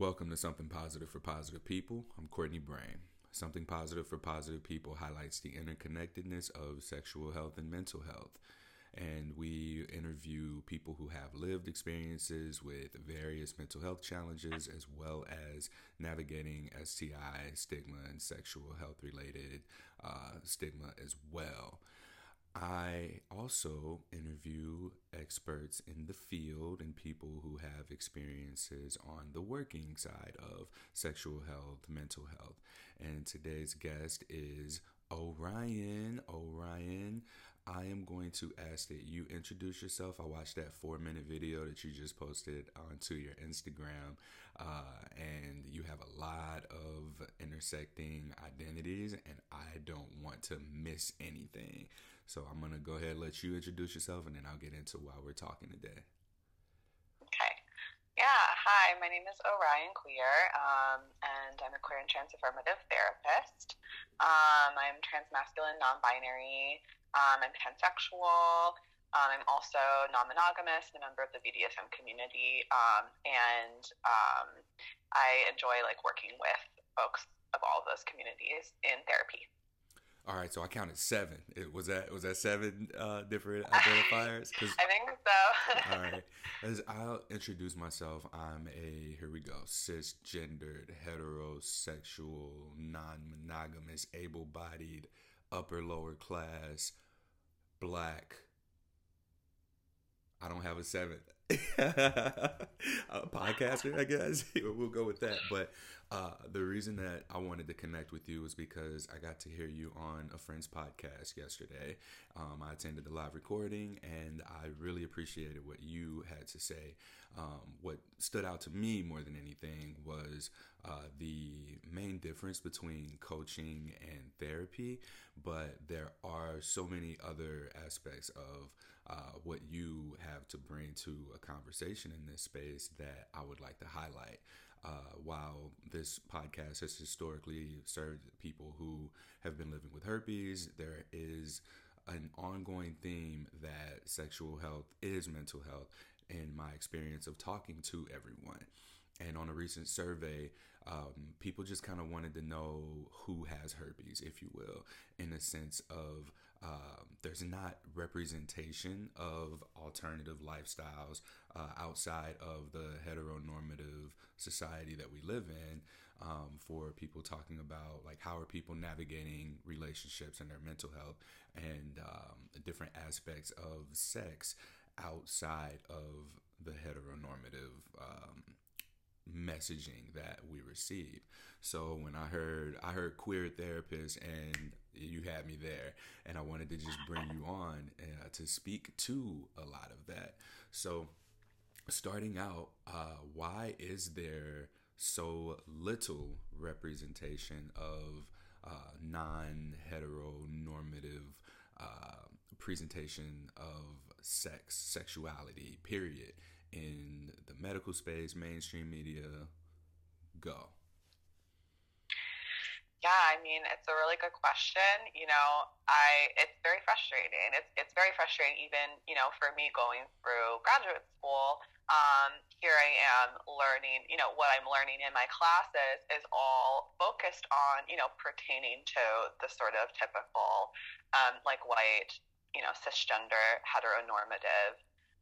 Welcome to Something Positive for Positive People. I'm Courtney Bryan. Something Positive for Positive People highlights the interconnectedness of sexual health and mental health. And we interview people who have lived experiences with various mental health challenges, as well as navigating STI, stigma, and sexual health related uh, stigma as well. I also interview experts in the field and people who have experiences on the working side of sexual health, mental health. And today's guest is Orion. Orion, I am going to ask that you introduce yourself. I watched that four minute video that you just posted onto your Instagram, uh, and you have a lot of intersecting identities, and I don't want to miss anything. So I'm going to go ahead and let you introduce yourself, and then I'll get into why we're talking today. Okay. Yeah. Hi, my name is Orion Queer, um, and I'm a queer and trans affirmative therapist. Um, I'm transmasculine, non binary, um, I'm pansexual. Um, I'm also non monogamous, a member of the BDSM community, um, and um, I enjoy like working with folks of all of those communities in therapy. All right, so I counted seven. It, was that was that seven uh, different identifiers? I think so. all right, as I'll introduce myself, I'm a here we go cisgendered, heterosexual, non-monogamous, able-bodied, upper lower class, black. I don't have a seventh. a podcaster, I guess. we'll go with that. But uh, the reason that I wanted to connect with you was because I got to hear you on a friend's podcast yesterday. Um, I attended the live recording and I really appreciated what you had to say. Um, what stood out to me more than anything was uh, the main difference between coaching and therapy, but there are so many other aspects of uh, what you have to bring to a conversation in this space that I would like to highlight. Uh, while this podcast has historically served people who have been living with herpes, there is an ongoing theme that sexual health is mental health in my experience of talking to everyone. And on a recent survey, um, people just kind of wanted to know who has herpes, if you will, in a sense of um, there's not representation of alternative lifestyles uh, outside of the heteronormative society that we live in um, for people talking about like how are people navigating relationships and their mental health and um, different aspects of sex outside of the heteronormative um, messaging that we receive. So when I heard I heard queer therapist and you had me there and I wanted to just bring you on uh, to speak to a lot of that. So starting out, uh, why is there so little representation of uh, non-heteronormative uh, presentation of sex, sexuality, period, in the medical space, mainstream media? Go. Yeah, I mean, it's a really good question. You know, I it's very frustrating. It's it's very frustrating even, you know, for me going through graduate school. Um, here I am learning, you know, what I'm learning in my classes is all focused on, you know, pertaining to the sort of typical um, like white, you know, cisgender, heteronormative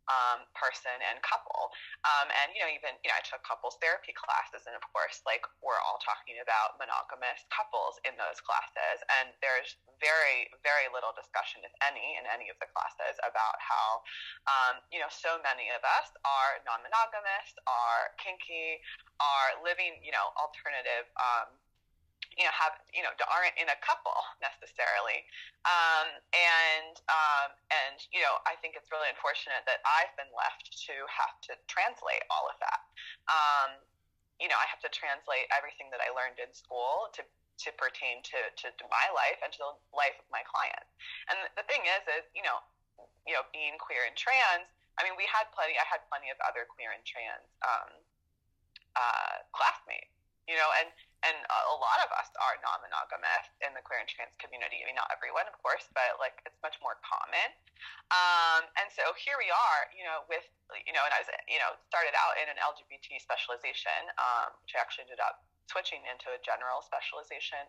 um, person and couple. Um, and, you know, even, you know, I took couples therapy classes, and of course, like, we're all talking about monogamous couples in those classes. And there's very, very little discussion, if any, in any of the classes about how, um, you know, so many of us are non monogamous, are kinky, are living, you know, alternative. Um, you know have you know aren't in a couple necessarily. Um, and um, and you know I think it's really unfortunate that I've been left to have to translate all of that. Um, you know I have to translate everything that I learned in school to to pertain to, to, to my life and to the life of my clients. And the thing is is you know you know being queer and trans I mean we had plenty I had plenty of other queer and trans um, uh, classmates you know and and a lot of us are non-monogamous in the queer and trans community. I mean, not everyone, of course, but like it's much more common. Um, and so here we are, you know, with you know, and I was you know started out in an LGBT specialization, um, which I actually ended up switching into a general specialization,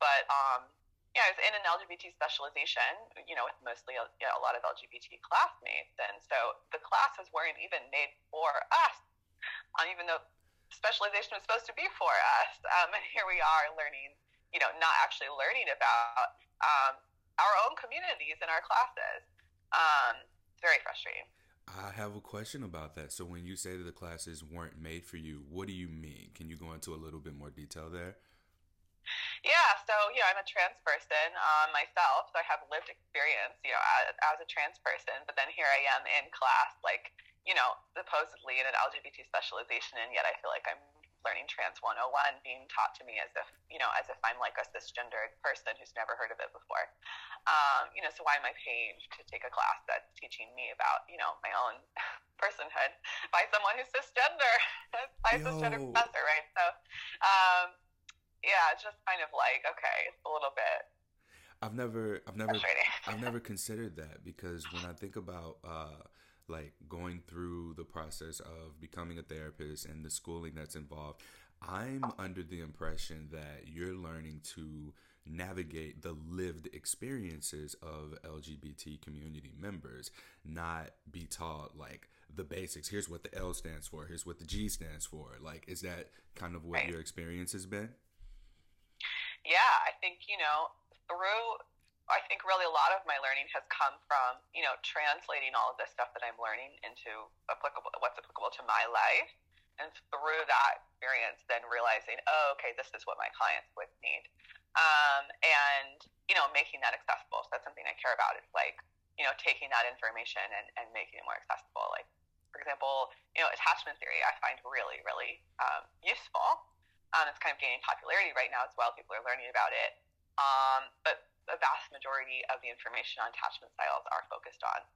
but um, yeah, I was in an LGBT specialization, you know, with mostly you know, a lot of LGBT classmates, and so the classes weren't even made for us, um, even though specialization was supposed to be for us. Um, and here we are learning, you know, not actually learning about um, our own communities in our classes. Um, it's very frustrating. I have a question about that. So when you say that the classes weren't made for you, what do you mean? Can you go into a little bit more detail there? Yeah, so you know, I'm a trans person um, myself, so I have lived experience, you know, as, as a trans person. But then here I am in class, like you know, supposedly in an LGBT specialization, and yet I feel like I'm learning Trans 101 being taught to me as if, you know, as if I'm like a cisgendered person who's never heard of it before. Um, you know, so why am I paying to take a class that's teaching me about, you know, my own personhood by someone who's cisgender, by a cisgender professor, right? So, um, yeah, it's just kind of like okay, it's a little bit. I've never, I've never, I've never considered that because when I think about uh, like going through the process of becoming a therapist and the schooling that's involved, I'm under the impression that you're learning to navigate the lived experiences of LGBT community members, not be taught like the basics. Here's what the L stands for. Here's what the G stands for. Like, is that kind of what right. your experience has been? yeah, I think, you know, through, I think really a lot of my learning has come from, you know, translating all of this stuff that I'm learning into applicable, what's applicable to my life. And through that experience, then realizing, oh, okay, this is what my clients would need. Um, and, you know, making that accessible. So that's something I care about. It's like, you know, taking that information and, and making it more accessible. Like, for example, you know, attachment theory I find really, really um, useful um, it's kind of gaining popularity right now as well. People are learning about it. Um, but the vast majority of the information on attachment styles are focused on,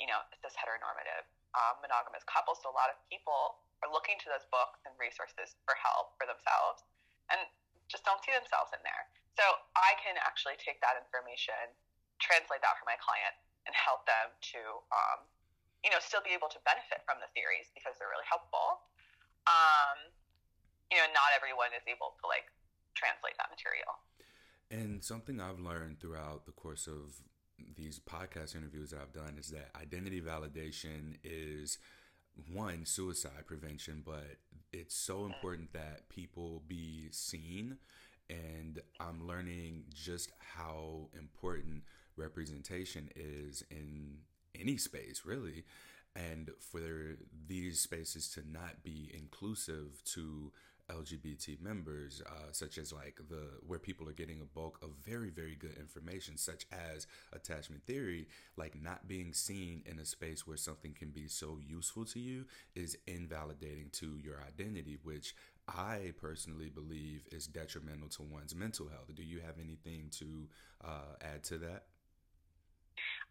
you know, cis heteronormative um, monogamous couples. So a lot of people are looking to those books and resources for help for themselves and just don't see themselves in there. So I can actually take that information, translate that for my client, and help them to, um, you know, still be able to benefit from the theories because they're really helpful. Um, you know, not everyone is able to like translate that material. And something I've learned throughout the course of these podcast interviews that I've done is that identity validation is one suicide prevention, but it's so important that people be seen. And I'm learning just how important representation is in any space, really. And for these spaces to not be inclusive to LGBT members, uh, such as like the where people are getting a bulk of very very good information, such as attachment theory, like not being seen in a space where something can be so useful to you is invalidating to your identity, which I personally believe is detrimental to one's mental health. Do you have anything to uh, add to that?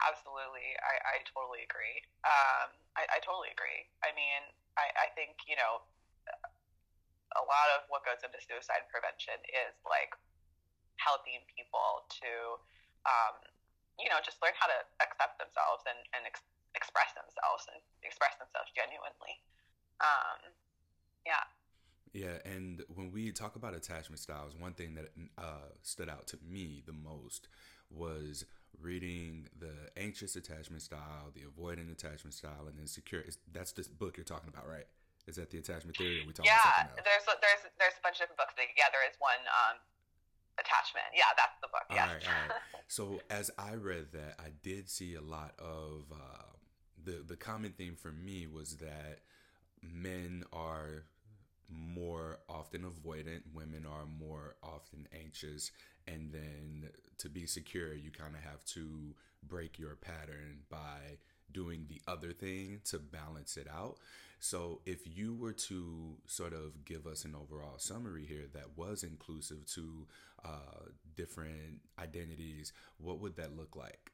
Absolutely, I, I totally agree. Um, I, I totally agree. I mean, I, I think you know a lot of what goes into suicide prevention is like helping people to, um, you know, just learn how to accept themselves and, and ex- express themselves and express themselves genuinely. Um, yeah. Yeah, and when we talk about attachment styles, one thing that uh, stood out to me the most was reading the anxious attachment style, the avoidant attachment style, and insecure. That's this book you're talking about, right? Is that the attachment theory? we talking about? yeah, there's a, there's there's a bunch of different books. That, yeah, there is one um, attachment. Yeah, that's the book. Yeah. All right, all right. So as I read that, I did see a lot of uh, the the common theme for me was that men are more often avoidant, women are more often anxious, and then to be secure, you kind of have to break your pattern by doing the other thing to balance it out. So, if you were to sort of give us an overall summary here that was inclusive to uh, different identities, what would that look like?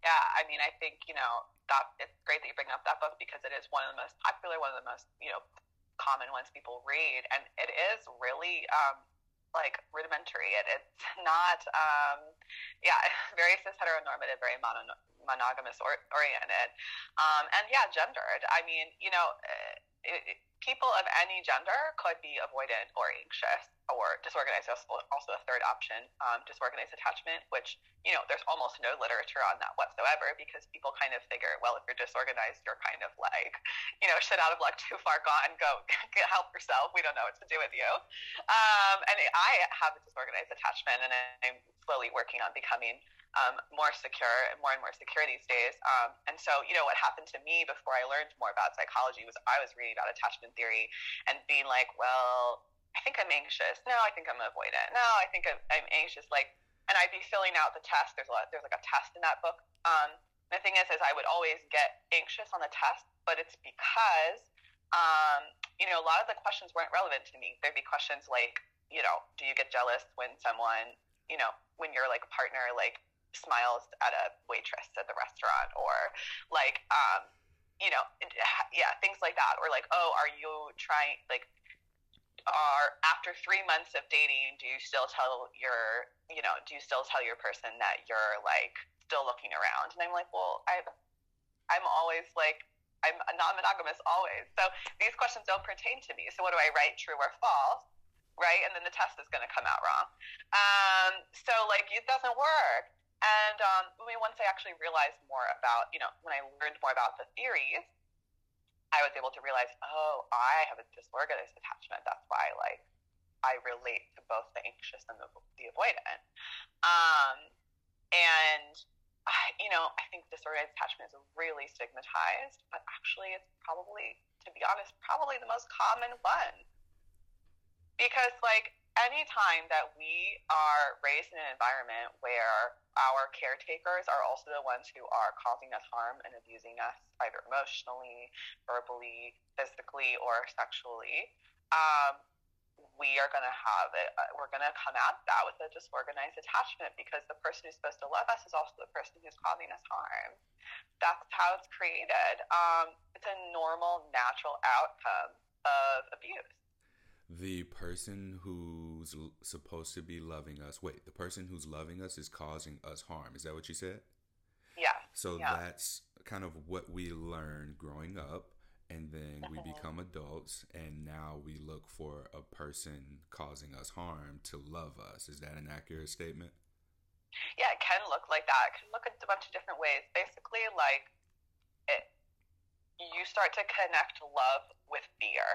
Yeah, I mean, I think you know that it's great that you bring up that book because it is one of the most popular, one of the most you know common ones people read, and it is really um, like rudimentary. It, it's not, um, yeah, very cis heteronormative, very mono, monogamous or, oriented, um, and yeah, gendered. I mean, you know, it, it, people of any gender could be avoidant or anxious or disorganized. Also, a third option, um, disorganized attachment, which you know there's almost no literature on that whatsoever because people kind of figure, well, if you're disorganized, you're kind of like, you know, shit out of luck, too far gone. Go get help yourself. We don't know what to do with you. Um, and I have a disorganized attachment, and I'm slowly working on becoming um, more secure and more and more secure these days. Um, and so, you know, what happened to me before I learned more about psychology was I was reading about attachment theory and being like, well, I think I'm anxious. No, I think I'm avoidant. No, I think I'm, anxious. Like, and I'd be filling out the test. There's a lot, there's like a test in that book. Um, the thing is, is I would always get anxious on the test, but it's because, um, you know, a lot of the questions weren't relevant to me. There'd be questions like, you know, do you get jealous when someone, you know, when your like partner like smiles at a waitress at the restaurant or like um you know yeah things like that. Or like oh are you trying like are after three months of dating do you still tell your you know do you still tell your person that you're like still looking around? And i'm like well i i'm always like i'm non-monogamous always. So these questions don't pertain to me. So what do i write true or false? Right? And then the test is going to come out wrong. Um, so like it doesn't work and um, I mean, once I actually realized more about, you know, when I learned more about the theories, I was able to realize, oh, I have a disorganized attachment. That's why, like, I relate to both the anxious and the, the avoidant. Um, and, I, you know, I think disorganized attachment is really stigmatized, but actually, it's probably, to be honest, probably the most common one. Because, like, anytime that we are raised in an environment where our caretakers are also the ones who are causing us harm and abusing us either emotionally, verbally, physically, or sexually, um, we are going to have it. Uh, we're going to come at that with a disorganized attachment because the person who's supposed to love us is also the person who's causing us harm. That's how it's created. Um, it's a normal, natural outcome of abuse the person who's supposed to be loving us. Wait the person who's loving us is causing us harm. Is that what you said? Yeah. So yeah. that's kind of what we learn growing up and then we mm-hmm. become adults and now we look for a person causing us harm to love us. Is that an accurate statement? Yeah it can look like that. It can look a bunch of different ways. Basically like it you start to connect love with fear.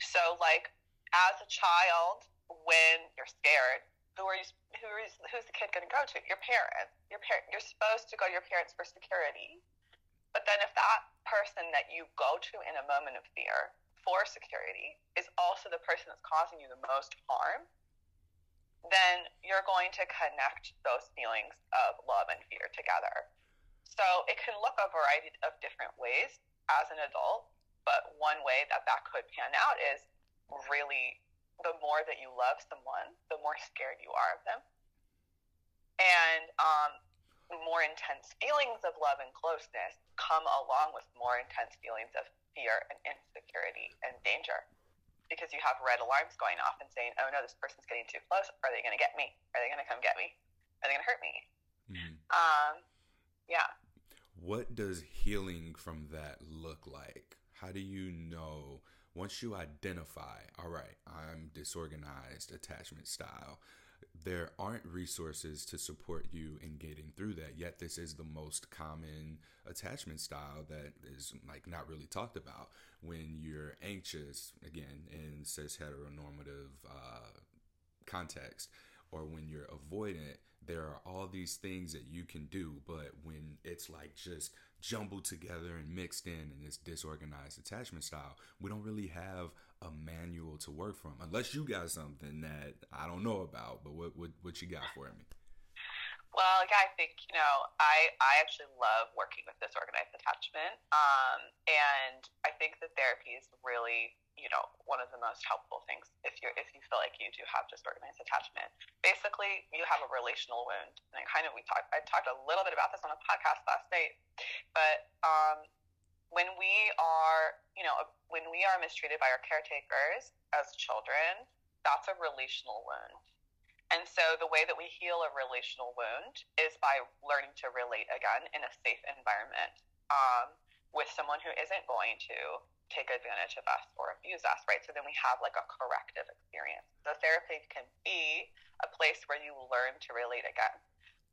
So like as a child when you're scared who are you who is who's the kid going to go to? Your parents. Your parent you're supposed to go to your parents for security. But then if that person that you go to in a moment of fear for security is also the person that's causing you the most harm then you're going to connect those feelings of love and fear together. So it can look a variety of different ways as an adult but one way that that could pan out is really the more that you love someone, the more scared you are of them. And um, more intense feelings of love and closeness come along with more intense feelings of fear and insecurity and danger because you have red alarms going off and saying, oh no, this person's getting too close. Are they going to get me? Are they going to come get me? Are they going to hurt me? Mm-hmm. Um, yeah. What does healing from that look like? How do you know? Once you identify, all right, I'm disorganized attachment style, there aren't resources to support you in getting through that. Yet, this is the most common attachment style that is like not really talked about. When you're anxious, again, in cis heteronormative uh, context, or when you're avoidant, there are all these things that you can do. But when it's like just jumbled together and mixed in in this disorganized attachment style. We don't really have a manual to work from unless you got something that I don't know about. But what what, what you got for me? Well, yeah, I think you know, I I actually love working with disorganized attachment, um, and I think that therapy is really you know one of the most helpful things if you if you feel like you do have disorganized attachment. Basically, you have a relational wound, and I kind of we talked I talked a little bit about this on a podcast last night, but um, when we are, you know, when we are mistreated by our caretakers as children, that's a relational wound. And so the way that we heal a relational wound is by learning to relate again in a safe environment um, with someone who isn't going to take advantage of us or abuse us, right? So then we have like a corrective experience. So therapy can be a place where you learn to relate again.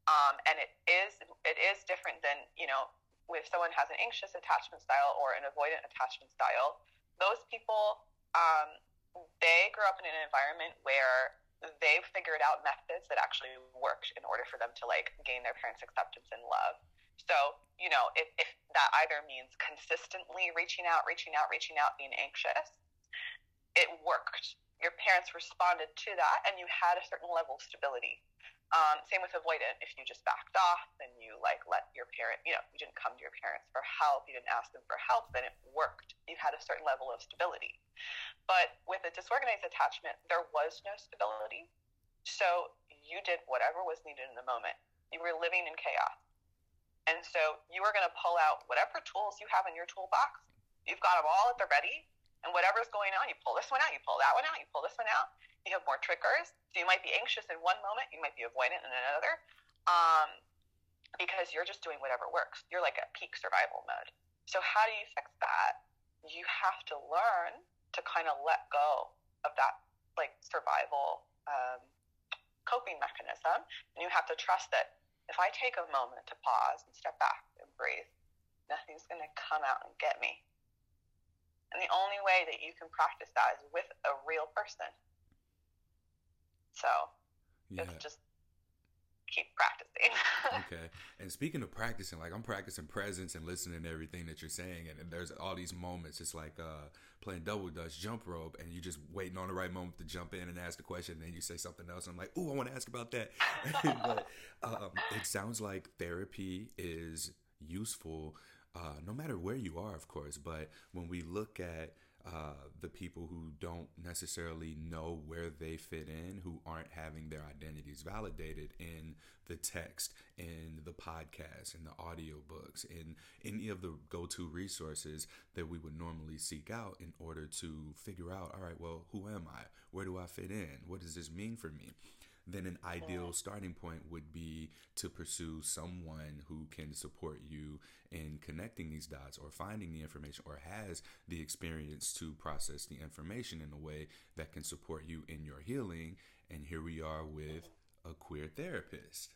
Um, and it is it is different than, you know, if someone has an anxious attachment style or an avoidant attachment style, those people um, they grew up in an environment where they've figured out methods that actually worked in order for them to like gain their parents' acceptance and love. So, you know, if, if that either means consistently reaching out, reaching out, reaching out, being anxious, it worked. Your parents responded to that and you had a certain level of stability. Um, same with avoidant. If you just backed off and you like let your parent, you know, you didn't come to your parents for help, you didn't ask them for help, then it worked. You had a certain level of stability. But with a disorganized attachment, there was no stability. So you did whatever was needed in the moment. You were living in chaos. And so you are going to pull out whatever tools you have in your toolbox. You've got them all at the ready. And whatever's going on, you pull this one out, you pull that one out, you pull this one out. You have more triggers. So you might be anxious in one moment, you might be avoidant in another, um, because you're just doing whatever works. You're like at peak survival mode. So how do you fix that? You have to learn to kind of let go of that like survival um, coping mechanism, and you have to trust that if I take a moment to pause and step back and breathe, nothing's going to come out and get me. And the only way that you can practice that is with a real person. So yeah. just keep practicing. okay. And speaking of practicing, like I'm practicing presence and listening to everything that you're saying, and, and there's all these moments. It's like uh, playing double dutch jump rope, and you're just waiting on the right moment to jump in and ask the question, and then you say something else. And I'm like, oh, I want to ask about that. but um, it sounds like therapy is useful. Uh, no matter where you are, of course, but when we look at uh, the people who don't necessarily know where they fit in, who aren't having their identities validated in the text, in the podcast, in the audiobooks, in any of the go to resources that we would normally seek out in order to figure out, all right, well, who am I? Where do I fit in? What does this mean for me? Then an ideal starting point would be to pursue someone who can support you in connecting these dots or finding the information or has the experience to process the information in a way that can support you in your healing. And here we are with a queer therapist.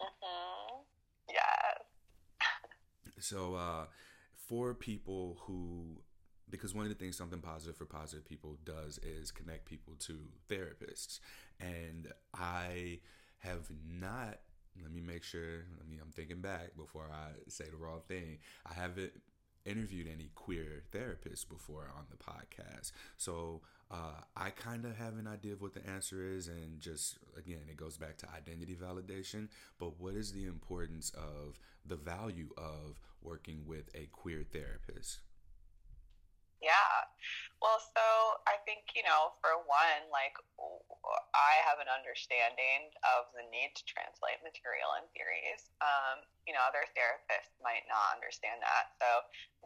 Mm-hmm. Yes. so, uh, for people who because one of the things something positive for positive people does is connect people to therapists and i have not let me make sure i mean i'm thinking back before i say the wrong thing. I haven't interviewed any queer therapists before on the podcast. So uh, i kind of have an idea of what the answer is and just again it goes back to identity validation. But what is the importance of the value of working with a queer therapist? Yeah. Well, so I think, you know, for one, like, I have an understanding of the need to translate material and theories. Um, you know, other therapists might not understand that. So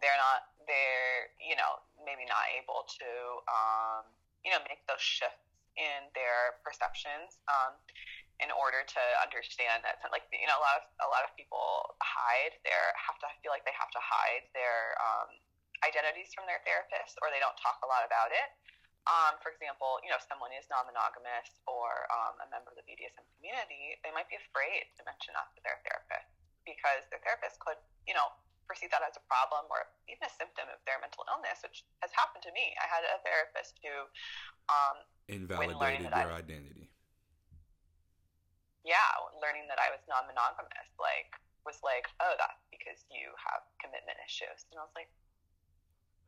they're not, they're, you know, maybe not able to, um, you know, make those shifts in their perceptions. Um, in order to understand that like you know a lot of a lot of people hide their have to feel like they have to hide their um, identities from their therapist or they don't talk a lot about it. Um, for example, you know, if someone is non-monogamous or um, a member of the BDSM community, they might be afraid to mention that to their therapist because their therapist could, you know, perceive that as a problem or even a symptom of their mental illness, which has happened to me. I had a therapist who um, invalidated your I, identity. Yeah, learning that I was non-monogamous, like was like, oh, that's because you have commitment issues, and I was like,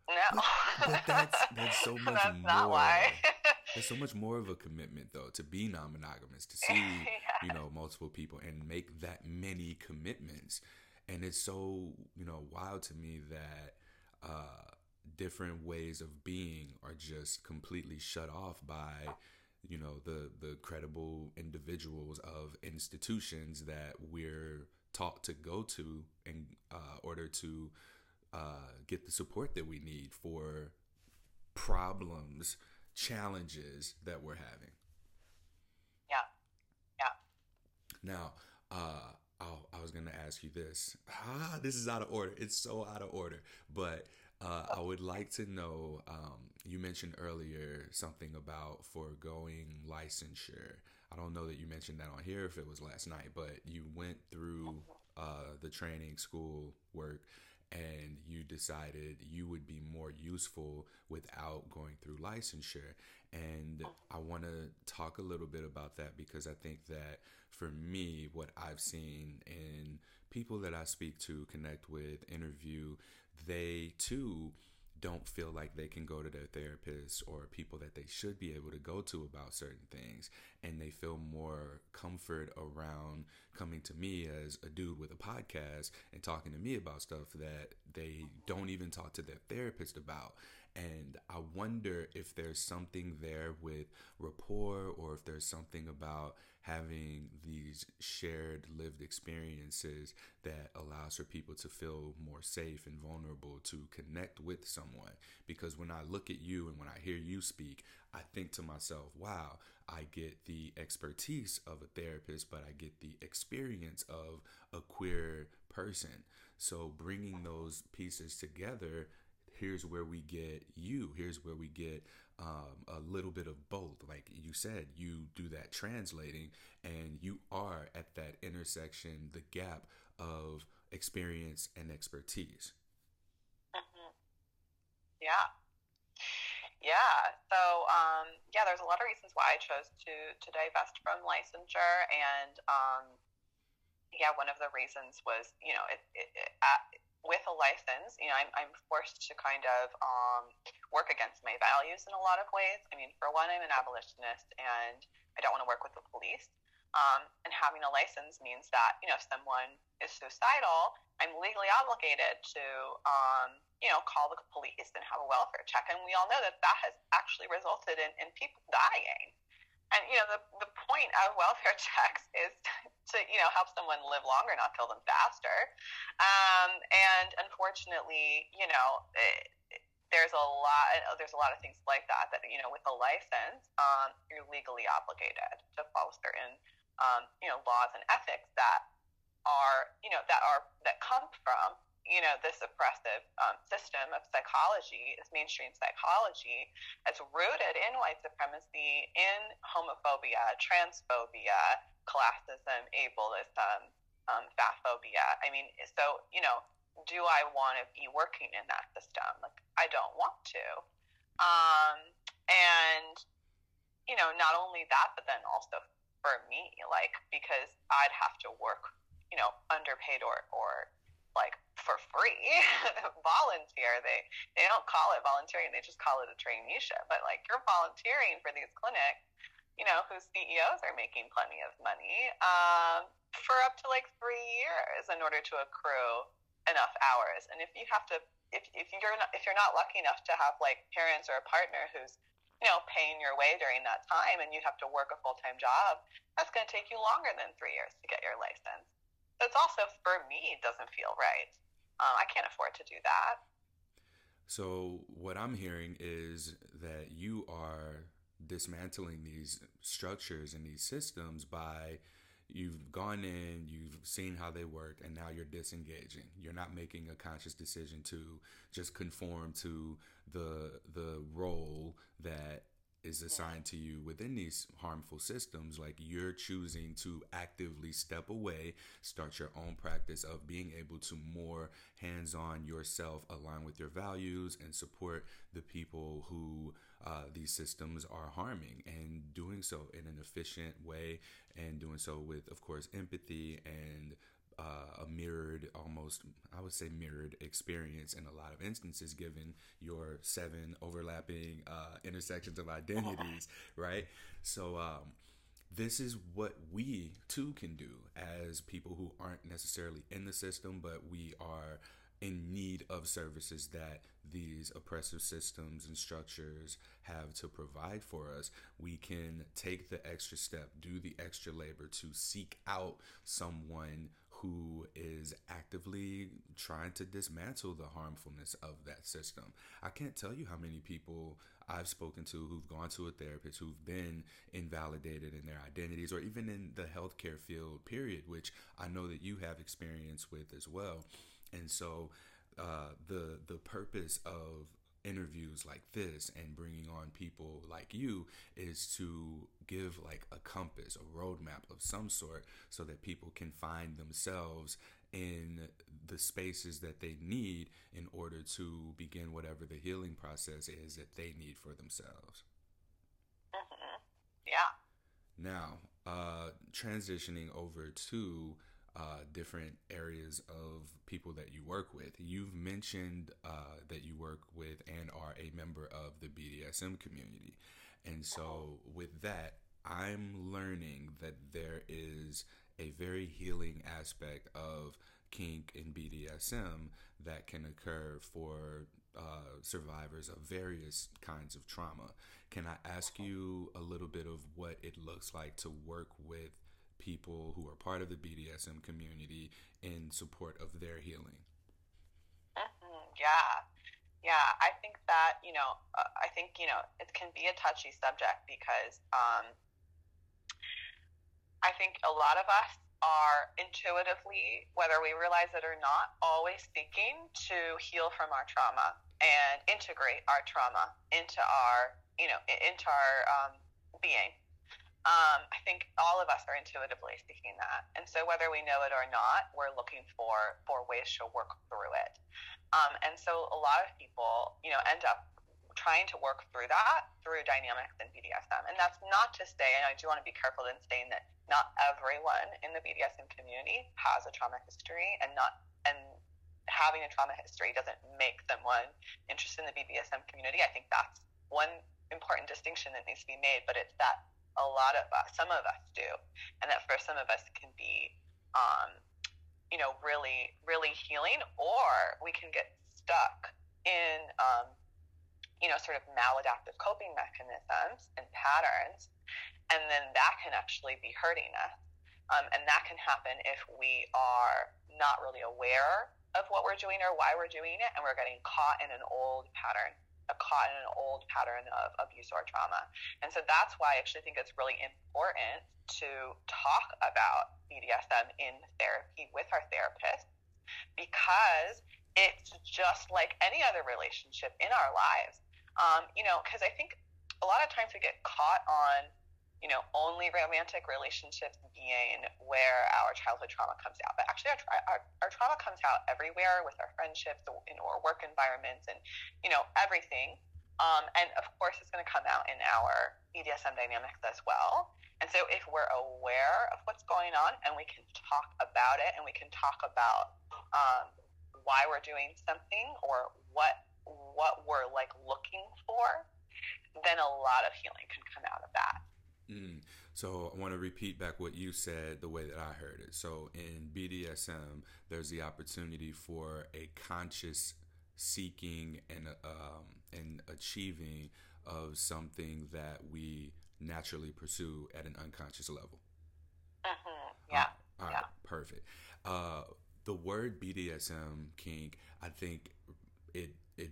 no. But, but that's that's so much that's more. Not why. there's so much more of a commitment though to be non-monogamous, to see yeah. you know multiple people and make that many commitments, and it's so you know wild to me that. Uh, different ways of being are just completely shut off by you know the the credible individuals of institutions that we're taught to go to in uh, order to uh, get the support that we need for problems, challenges that we're having. Yeah. Yeah. Now, uh, oh, I was going to ask you this. Ah, this is out of order. It's so out of order. But uh, I would like to know um, you mentioned earlier something about foregoing licensure. I don't know that you mentioned that on here if it was last night, but you went through uh, the training school work and you decided you would be more useful without going through licensure. And I want to talk a little bit about that because I think that for me, what I've seen in people that I speak to, connect with, interview, they too don't feel like they can go to their therapist or people that they should be able to go to about certain things. And they feel more comfort around coming to me as a dude with a podcast and talking to me about stuff that they don't even talk to their therapist about. And I wonder if there's something there with rapport or if there's something about having these shared lived experiences that allows for people to feel more safe and vulnerable to connect with someone. Because when I look at you and when I hear you speak, I think to myself, wow, I get the expertise of a therapist, but I get the experience of a queer person. So bringing those pieces together here's where we get you here's where we get um, a little bit of both. Like you said you do that translating and you are at that intersection the gap of experience and expertise. Mm-hmm. yeah. Yeah. So um, yeah there's a lot of reasons why i chose to to divest from licensure and um, yeah one of the reasons was you know it, it, it uh, with a license, you know, I'm, I'm forced to kind of um, work against my values in a lot of ways. I mean, for one, I'm an abolitionist and I don't want to work with the police. Um, and having a license means that, you know, if someone is suicidal, I'm legally obligated to, um, you know, call the police and have a welfare check. And we all know that that has actually resulted in, in people dying. And you know, the the point of welfare checks is to you know help someone live longer, not kill them faster. Um, and unfortunately, you know. It, there's a lot there's a lot of things like that that you know with a license um, you're legally obligated to follow certain um, you know laws and ethics that are you know that are that come from you know, this oppressive um, system of psychology, this mainstream psychology, that's rooted in white supremacy, in homophobia, transphobia, classism, ableism, um, fatphobia. I mean, so, you know, do I want to be working in that system? Like, I don't want to. Um, and, you know, not only that, but then also for me, like, because I'd have to work, you know, underpaid or, or like for free. Volunteer. They they don't call it volunteering. They just call it a traineeship. But like you're volunteering for these clinics you know whose ceos are making plenty of money um, for up to like three years in order to accrue enough hours. And if you have to if, if you're not if you're not lucky enough to have like parents or a partner who's you know paying your way during that time and you have to work a full-time job that's going to take you longer than three years to get your license it's also for me it doesn't feel right. Um, I can't afford to do that. So what I'm hearing is that you are dismantling these structures and these systems by you've gone in, you've seen how they work, and now you're disengaging. You're not making a conscious decision to just conform to the the role that is assigned to you within these harmful systems like you're choosing to actively step away start your own practice of being able to more hands-on yourself align with your values and support the people who uh, these systems are harming and doing so in an efficient way and doing so with of course empathy and uh, a mirrored, almost, I would say, mirrored experience in a lot of instances, given your seven overlapping uh, intersections of identities, right? So, um, this is what we too can do as people who aren't necessarily in the system, but we are in need of services that these oppressive systems and structures have to provide for us, we can take the extra step, do the extra labor to seek out someone who is actively trying to dismantle the harmfulness of that system. I can't tell you how many people I've spoken to who've gone to a therapist who've been invalidated in their identities or even in the healthcare field, period, which I know that you have experience with as well. And so uh, the the purpose of interviews like this and bringing on people like you is to give like a compass, a roadmap of some sort, so that people can find themselves in the spaces that they need in order to begin whatever the healing process is that they need for themselves. Mm-hmm. Yeah. Now, uh, transitioning over to uh, different areas of people that you work with. You've mentioned uh, that you work with and are a member of the BDSM community. And so, with that, I'm learning that there is a very healing aspect of kink and BDSM that can occur for uh, survivors of various kinds of trauma. Can I ask you a little bit of what it looks like to work with people who are part of the BDSM community in support of their healing. Mm-hmm. Yeah. Yeah, I think that, you know, uh, I think, you know, it can be a touchy subject because um, I think a lot of us are intuitively, whether we realize it or not, always seeking to heal from our trauma and integrate our trauma into our, you know, into our um, being. Um, I think all of us are intuitively seeking that, and so whether we know it or not, we're looking for for ways to work through it. Um, and so a lot of people, you know, end up trying to work through that through dynamics and BDSM. And that's not to say, and I do want to be careful in saying that not everyone in the BDSM community has a trauma history, and not and having a trauma history doesn't make someone interested in the BDSM community. I think that's one important distinction that needs to be made, but it's that a lot of us, some of us do, and that for some of us can be, um, you know, really, really healing, or we can get stuck in, um, you know, sort of maladaptive coping mechanisms and patterns, and then that can actually be hurting us. Um, and that can happen if we are not really aware of what we're doing or why we're doing it, and we're getting caught in an old pattern caught in an old pattern of abuse or trauma. And so that's why I actually think it's really important to talk about BDSM in therapy with our therapists because it's just like any other relationship in our lives. Um, you know, because I think a lot of times we get caught on you know, only romantic relationships being where our childhood trauma comes out. But actually, our, our, our trauma comes out everywhere with our friendships, in our work environments, and, you know, everything. Um, and of course, it's going to come out in our BDSM dynamics as well. And so, if we're aware of what's going on and we can talk about it and we can talk about um, why we're doing something or what what we're like looking for, then a lot of healing can come out of that. Mm. So I want to repeat back what you said the way that I heard it. So in BDSM, there's the opportunity for a conscious seeking and um, and achieving of something that we naturally pursue at an unconscious level. Mm-hmm. Yeah. All right. yeah. Perfect. Uh, the word BDSM kink, I think it it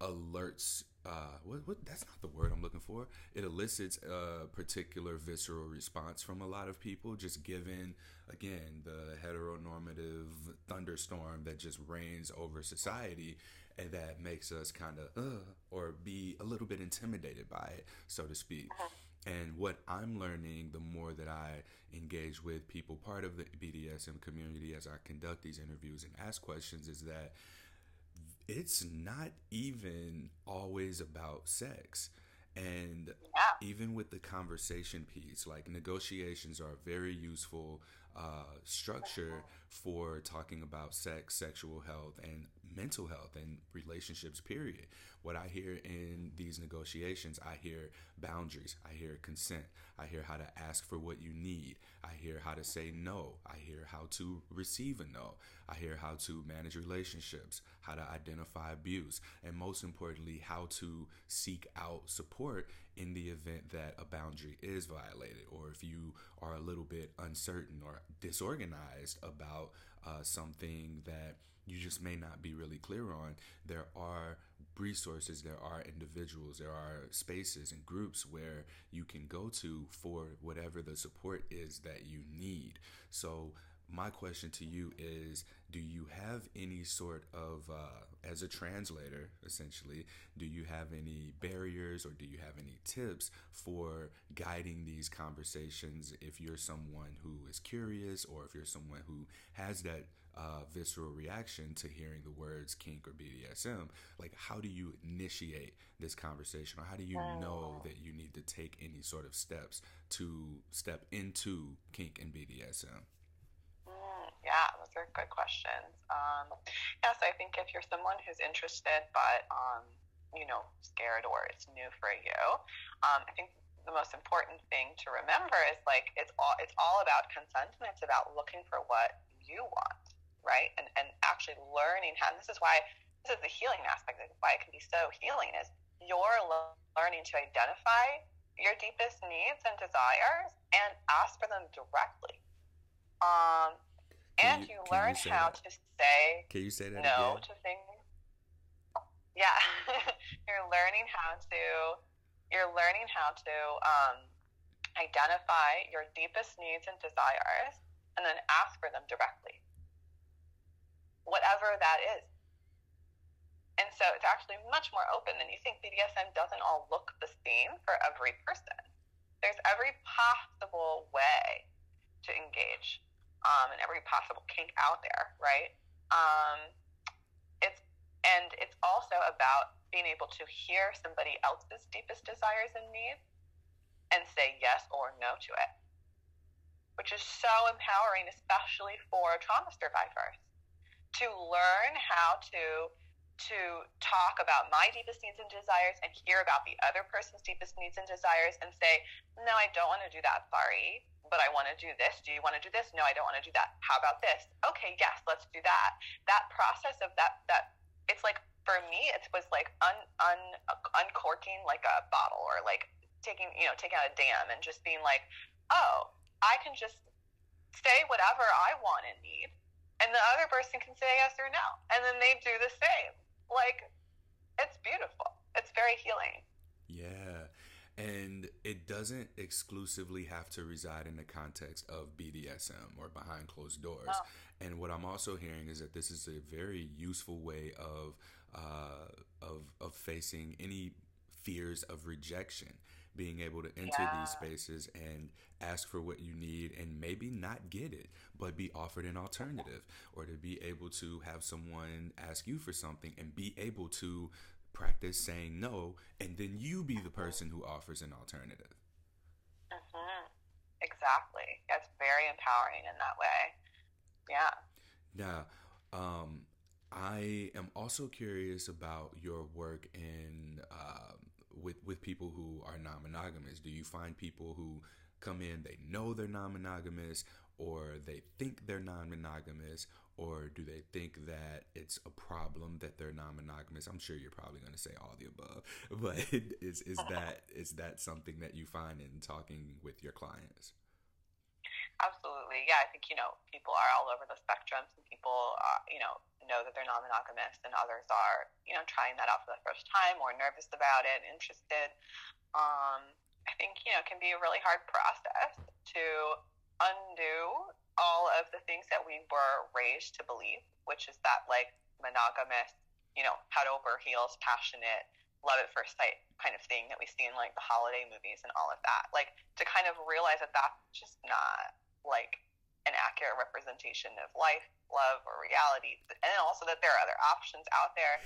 alerts uh, what, what, that's not the word I'm looking for. It elicits a particular visceral response from a lot of people, just given, again, the heteronormative thunderstorm that just reigns over society and that makes us kind of, uh, or be a little bit intimidated by it, so to speak. Uh-huh. And what I'm learning the more that I engage with people, part of the BDSM community, as I conduct these interviews and ask questions, is that it's not even always about sex. And yeah. even with the conversation piece, like negotiations are a very useful uh, structure for talking about sex, sexual health, and mental health and relationships, period. What I hear in these negotiations, I hear boundaries, I hear consent, I hear how to ask for what you need, I hear how to say no, I hear how to receive a no, I hear how to manage relationships, how to identify abuse, and most importantly, how to seek out support in the event that a boundary is violated or if you are a little bit uncertain or disorganized about uh, something that you just may not be really clear on, there are resources, there are individuals, there are spaces and groups where you can go to for whatever the support is that you need. So, my question to you is do you have any sort of uh, as a translator essentially do you have any barriers or do you have any tips for guiding these conversations if you're someone who is curious or if you're someone who has that uh, visceral reaction to hearing the words kink or BDSM. Like, how do you initiate this conversation, or how do you know that you need to take any sort of steps to step into kink and BDSM? Mm, yeah, those are good questions. Um, yeah, so I think if you're someone who's interested but um, you know scared or it's new for you, um, I think the most important thing to remember is like it's all it's all about consent and it's about looking for what you want right? And and actually learning how. And this is why this is the healing aspect of why it can be so healing is you're learning to identify your deepest needs and desires and ask for them directly. Um, and you, you learn you how that? to say can you say that no again? to things. Yeah, you're learning how to you're learning how to um, identify your deepest needs and desires, and then ask for them directly whatever that is. And so it's actually much more open than you think. BDSM doesn't all look the same for every person. There's every possible way to engage um, and every possible kink out there, right? Um, it's and it's also about being able to hear somebody else's deepest desires and needs and say yes or no to it, which is so empowering, especially for trauma survivors to learn how to to talk about my deepest needs and desires and hear about the other person's deepest needs and desires and say, no, I don't want to do that. Sorry, but I want to do this. Do you want to do this? No, I don't want to do that. How about this? Okay, yes, let's do that. That process of that that it's like for me, it was like un, un uncorking like a bottle or like taking you know taking out a dam and just being like, oh, I can just say whatever I want and need and the other person can say yes or no. And then they do the same. Like it's beautiful. It's very healing. Yeah. And it doesn't exclusively have to reside in the context of BDSM or behind closed doors. Oh. And what I'm also hearing is that this is a very useful way of uh, of of facing any fears of rejection being able to enter yeah. these spaces and ask for what you need and maybe not get it, but be offered an alternative, or to be able to have someone ask you for something and be able to practice saying no, and then you be the person who offers an alternative. Mm-hmm. Exactly. It's very empowering in that way. Yeah. Now, um, I am also curious about your work in um, with with people who are non-monogamous? Do you find people who come in they know they're non-monogamous or they think they're non-monogamous or do they think that it's a problem that they're non-monogamous i'm sure you're probably going to say all the above but is is that is that something that you find in talking with your clients absolutely. Yeah i think you know people are all over the spectrum. Some people uh, you know know that they're non-monogamous and others are you know trying that out for the first time or nervous about it interested. Um, i think you know it can be a really hard process to undo all of the things that we were raised to believe which is that like monogamous you know head over heels passionate love at first sight kind of thing that we see in like the holiday movies and all of that. Like to kind of realize that that's just not like an accurate representation of life, love, or reality, and also that there are other options out there.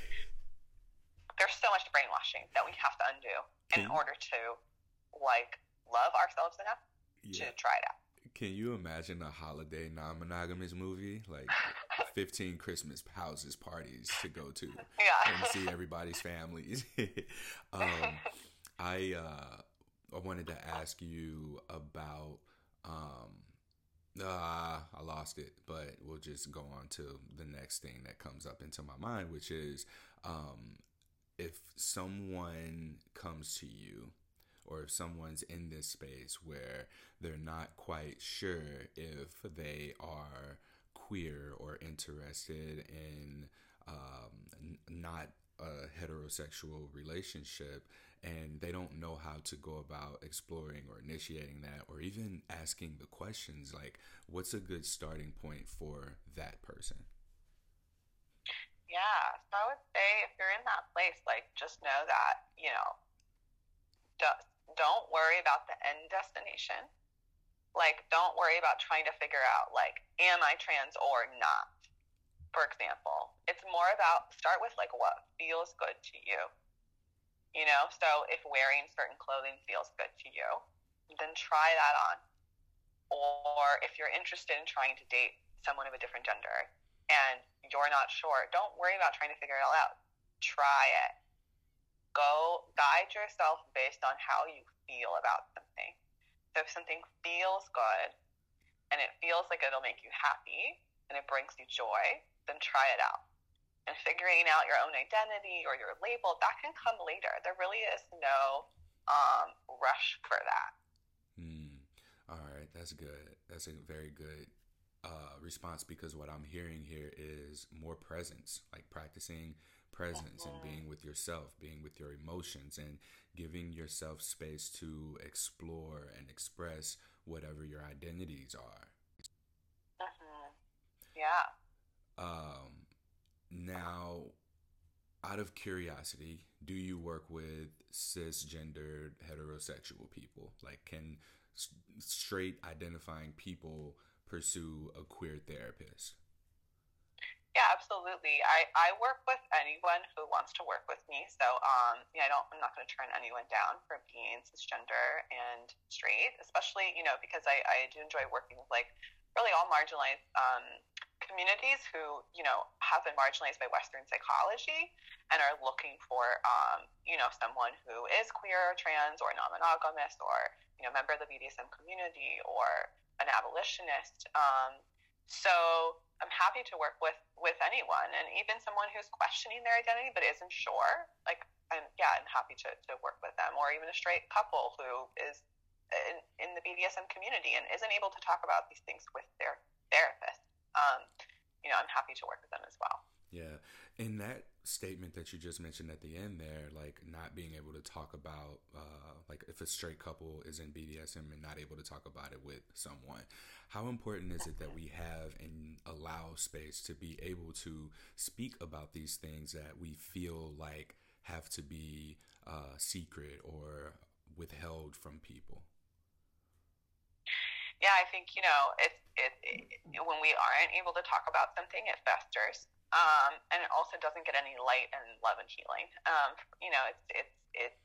There's so much brainwashing that we have to undo in order to like love ourselves enough yeah. to try it out. Can you imagine a holiday non-monogamous movie like 15 Christmas houses parties to go to yeah. and see everybody's families? um, I uh, I wanted to ask you about um, uh, I lost it, but we'll just go on to the next thing that comes up into my mind, which is um, if someone comes to you or if someone's in this space where they're not quite sure if they are queer or interested in um, not a heterosexual relationship and they don't know how to go about exploring or initiating that or even asking the questions like what's a good starting point for that person? Yeah so i would say if you're in that place like just know that you know don't worry about the end destination. Like don't worry about trying to figure out like am i trans or not for example. It's more about start with like what feels good to you you know, so if wearing certain clothing feels good to you, then try that on. Or if you're interested in trying to date someone of a different gender and you're not sure, don't worry about trying to figure it all out. Try it. Go guide yourself based on how you feel about something. So if something feels good and it feels like it'll make you happy and it brings you joy, then try it out and figuring out your own identity or your label, that can come later. There really is no um, rush for that. Mm. All right, that's good. That's a very good uh, response because what I'm hearing here is more presence, like practicing presence mm-hmm. and being with yourself, being with your emotions, and giving yourself space to explore and express whatever your identities are. Mm-hmm. Yeah. Um, now, out of curiosity, do you work with cisgendered heterosexual people? Like, can straight identifying people pursue a queer therapist? Yeah, absolutely. I, I work with anyone who wants to work with me. So, um, yeah, I don't, I'm not going to turn anyone down for being cisgender and straight, especially, you know, because I, I do enjoy working with like really all marginalized um, communities who, you know, have been marginalized by Western psychology and are looking for, um, you know, someone who is queer or trans or non-monogamous or, you know, member of the BDSM community or an abolitionist. Um, so I'm happy to work with with anyone, and even someone who's questioning their identity but isn't sure. Like, I'm yeah, I'm happy to to work with them, or even a straight couple who is in, in the BDSM community and isn't able to talk about these things with their therapist um, you know, I'm happy to work with them as well. Yeah. In that statement that you just mentioned at the end there, like not being able to talk about, uh, like if a straight couple is in BDSM and not able to talk about it with someone, how important is it that we have and allow space to be able to speak about these things that we feel like have to be uh, secret or withheld from people? Yeah, I think you know it's it, it, when we aren't able to talk about something, it festers, um, and it also doesn't get any light and love and healing. Um, you know, it's it's it's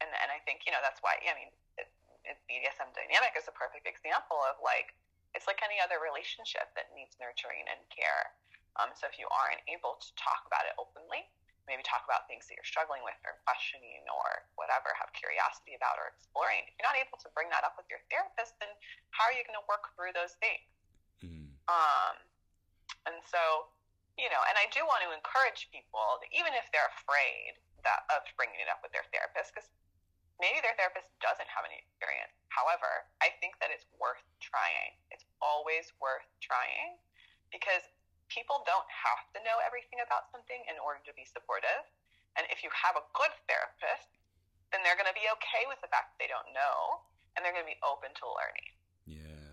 and and I think you know that's why I mean, it, it, BDSM dynamic is a perfect example of like it's like any other relationship that needs nurturing and care. Um, so if you aren't able to talk about it openly, maybe talk about things that you're struggling with or questioning or whatever, have curiosity about or exploring. If you're not able to bring that up with your therapist, then how are you going to work through those things? Mm. Um, and so, you know, and I do want to encourage people, that even if they're afraid that of bringing it up with their therapist, because maybe their therapist doesn't have any experience. However, I think that it's worth trying. It's always worth trying because people don't have to know everything about something in order to be supportive. And if you have a good therapist, then they're going to be okay with the fact that they don't know and they're going to be open to learning. Yeah.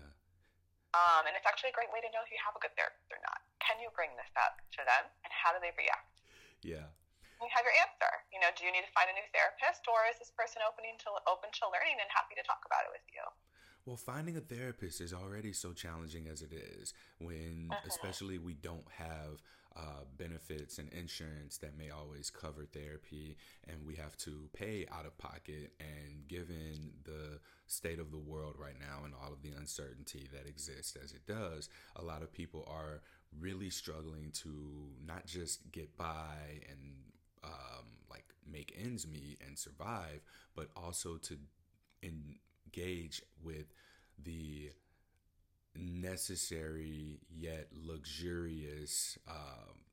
Um, and it's actually a great way to know if you have a good therapist or not. Can you bring this up to them and how do they react? Yeah. You have your answer. You know, do you need to find a new therapist or is this person opening to open to learning and happy to talk about it with you? Well, finding a therapist is already so challenging as it is when, uh-huh. especially, we don't have uh, benefits and insurance that may always cover therapy, and we have to pay out of pocket. And given the state of the world right now and all of the uncertainty that exists as it does, a lot of people are really struggling to not just get by and um, like make ends meet and survive, but also to engage with the necessary yet luxurious um,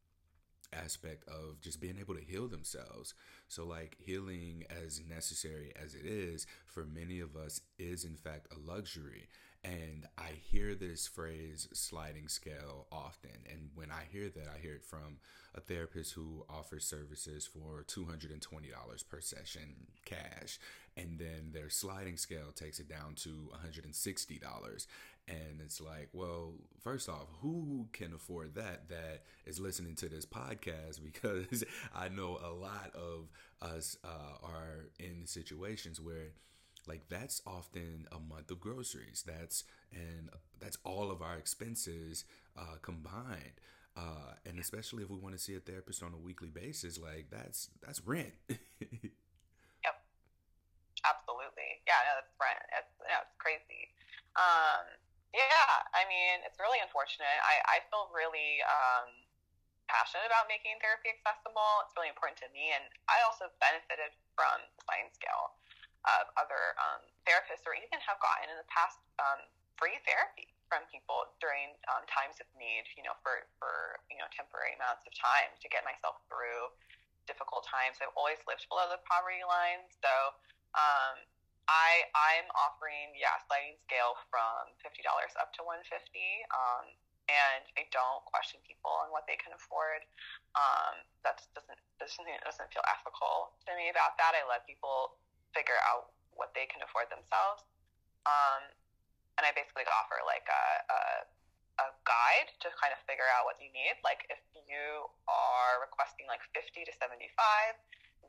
aspect of just being able to heal themselves. So, like, healing, as necessary as it is, for many of us, is in fact a luxury. And I hear this phrase sliding scale often. And when I hear that, I hear it from a therapist who offers services for $220 per session cash. And then their sliding scale takes it down to $160. And it's like, well, first off, who can afford that that is listening to this podcast? Because I know a lot of us uh, are in situations where like that's often a month of groceries that's and that's all of our expenses uh, combined uh, and especially if we want to see a therapist on a weekly basis like that's that's rent yep absolutely yeah no, that's rent it's, you know, it's crazy um, yeah i mean it's really unfortunate i, I feel really um, passionate about making therapy accessible it's really important to me and i also benefited from the sliding scale of other um, therapists or even have gotten in the past um, free therapy from people during um, times of need, you know, for, for, you know, temporary amounts of time to get myself through difficult times. I've always lived below the poverty line. So, um, I, I'm offering, yeah, sliding scale from $50 up to 150 um, and I don't question people on what they can afford. Um, that doesn't doesn't doesn't feel ethical to me about that. I let people figure out what they can afford themselves. Um, and I basically offer like a, a, a guide to kind of figure out what you need. Like if you are requesting like 50 to 75,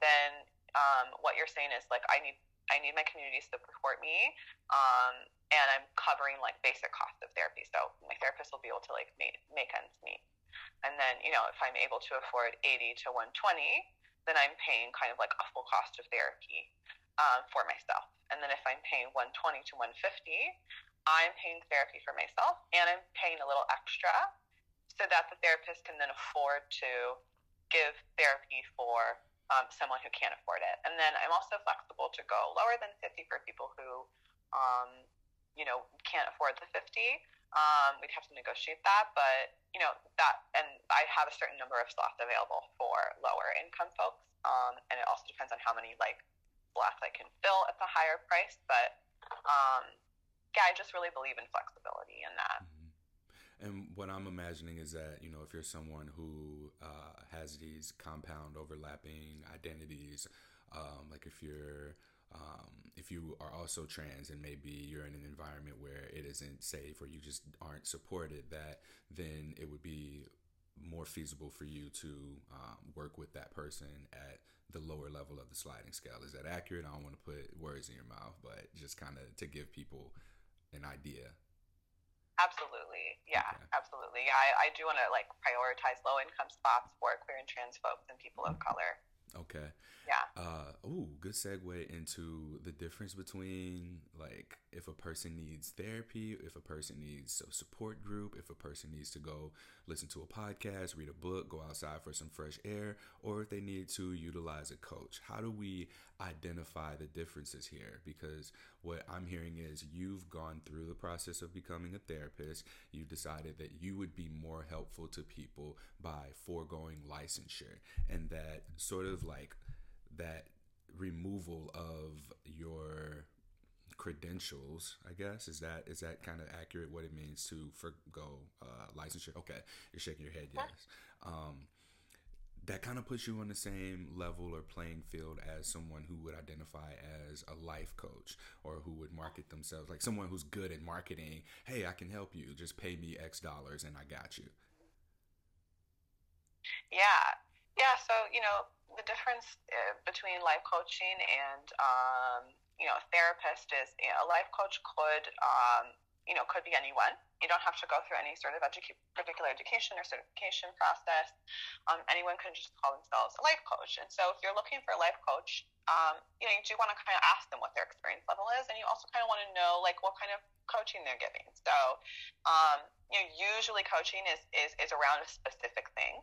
then um, what you're saying is like, I need I need my communities to support me, um, and I'm covering like basic costs of therapy. So my therapist will be able to like make, make ends meet. And then you know if I'm able to afford 80 to 120, then I'm paying kind of like a full cost of therapy um, for myself. And then if I'm paying 120 to 150, I'm paying therapy for myself and I'm paying a little extra so that the therapist can then afford to give therapy for um, someone who can't afford it. And then I'm also flexible to go lower than 50 for people who, um, you know, can't afford the 50. Um, we'd have to negotiate that, but you know that, and I have a certain number of slots available for lower income folks, um, and it also depends on how many like slots I can fill at the higher price. But um, yeah, I just really believe in flexibility in that. Mm-hmm. And what I'm imagining is that, you know, if you're someone who has these compound overlapping identities, um, like if you're, um, if you are also trans and maybe you're in an environment where it isn't safe or you just aren't supported, that then it would be more feasible for you to um, work with that person at the lower level of the sliding scale. Is that accurate? I don't want to put words in your mouth, but just kind of to give people an idea. Absolutely. Yeah, okay. absolutely. I, I do want to like prioritize low income spots for queer and trans folks and people of color. Okay. Yeah. Uh, ooh, good segue into the difference between like if a person needs therapy, if a person needs a support group, if a person needs to go listen to a podcast, read a book, go outside for some fresh air, or if they need to utilize a coach. How do we identify the differences here? Because what I'm hearing is you've gone through the process of becoming a therapist. You decided that you would be more helpful to people by foregoing licensure, and that sort of like that removal of your credentials i guess? Is that is that kind of accurate what it means to forego uh, licensure? Okay you're shaking your head yes. Um, that kind of puts you on the same level or playing field as someone who would identify as a life coach or who would market themselves like someone who's good at marketing. Hey i can help you. Just pay me x dollars and i got you. Yeah yeah so you know the difference uh, between life coaching and um, you know a therapist is you know, a life coach could um, you know, could be anyone. You don't have to go through any sort of educa- particular education or certification process. Um, anyone can just call themselves a life coach. And so, if you're looking for a life coach, um, you know, you do want to kind of ask them what their experience level is, and you also kind of want to know like what kind of coaching they're giving. So, um, you know, usually coaching is, is is around a specific thing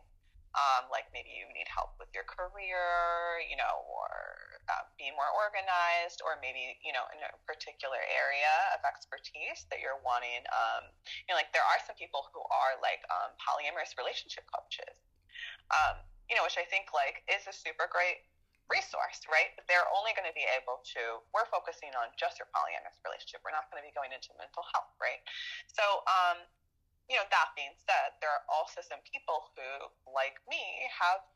um, like maybe you need help with your career, you know, or uh, be more organized, or maybe you know in a particular area of expertise that you're wanting. Um, you know, like there are some people who are like um, polyamorous relationship coaches, um, you know, which I think like is a super great resource, right? But they're only going to be able to. We're focusing on just your polyamorous relationship. We're not going to be going into mental health, right? So, um, you know, that being said, there are also some people who, like me, have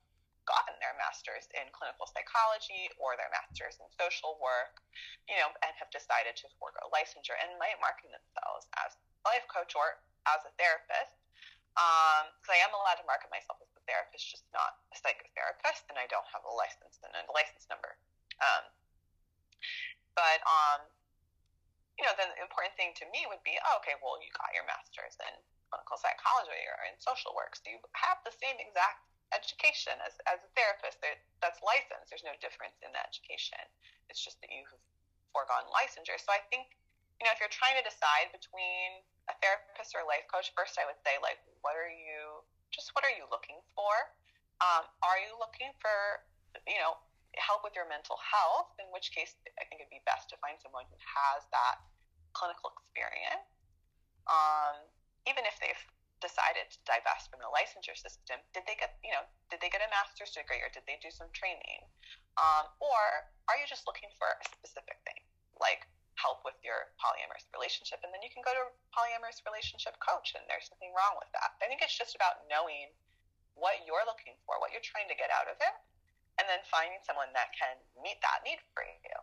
gotten their master's in clinical psychology or their master's in social work, you know, and have decided to forego licensure and might market themselves as a life coach or as a therapist. Because um, I am allowed to market myself as a therapist, just not a psychotherapist, and I don't have a license and a license number. Um, but um, you know, then the important thing to me would be, oh, okay, well, you got your master's in clinical psychology or in social work. So you have the same exact education as, as a therapist that's licensed. There's no difference in the education. It's just that you've foregone licensure. So I think, you know, if you're trying to decide between a therapist or a life coach, first I would say, like, what are you, just what are you looking for? Um, are you looking for, you know, help with your mental health? In which case, I think it'd be best to find someone who has that clinical experience. Um, even if they've decided to divest from the licensure system, did they get, you know, did they get a master's degree or did they do some training? Um, or are you just looking for a specific thing, like help with your polyamorous relationship? And then you can go to a polyamorous relationship coach, and there's nothing wrong with that. I think it's just about knowing what you're looking for, what you're trying to get out of it, and then finding someone that can meet that need for you.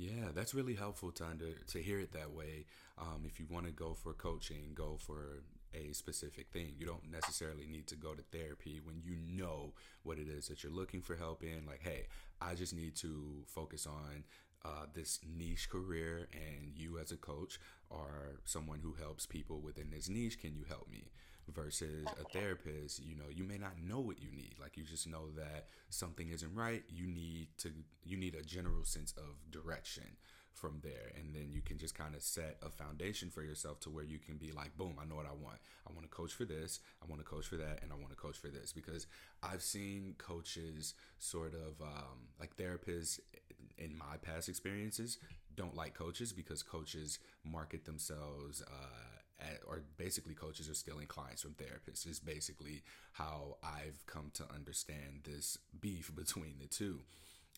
Yeah, that's really helpful to to hear it that way. Um, if you want to go for coaching, go for a specific thing. You don't necessarily need to go to therapy when you know what it is that you're looking for help in. Like, hey, I just need to focus on uh, this niche career, and you as a coach are someone who helps people within this niche. Can you help me? Versus a therapist, you know, you may not know what you need. Like you just know that something isn't right. You need to you need a general sense of direction from there. And then you can just kind of set a foundation for yourself to where you can be like boom i know what i want. I want to coach for this i want to coach for that and i want to coach for this. Because i've seen coaches sort of um, like therapists in my past experiences don't like coaches because coaches market themselves uh, at, or basically coaches are stealing clients from therapists is basically how i've come to understand this beef between the two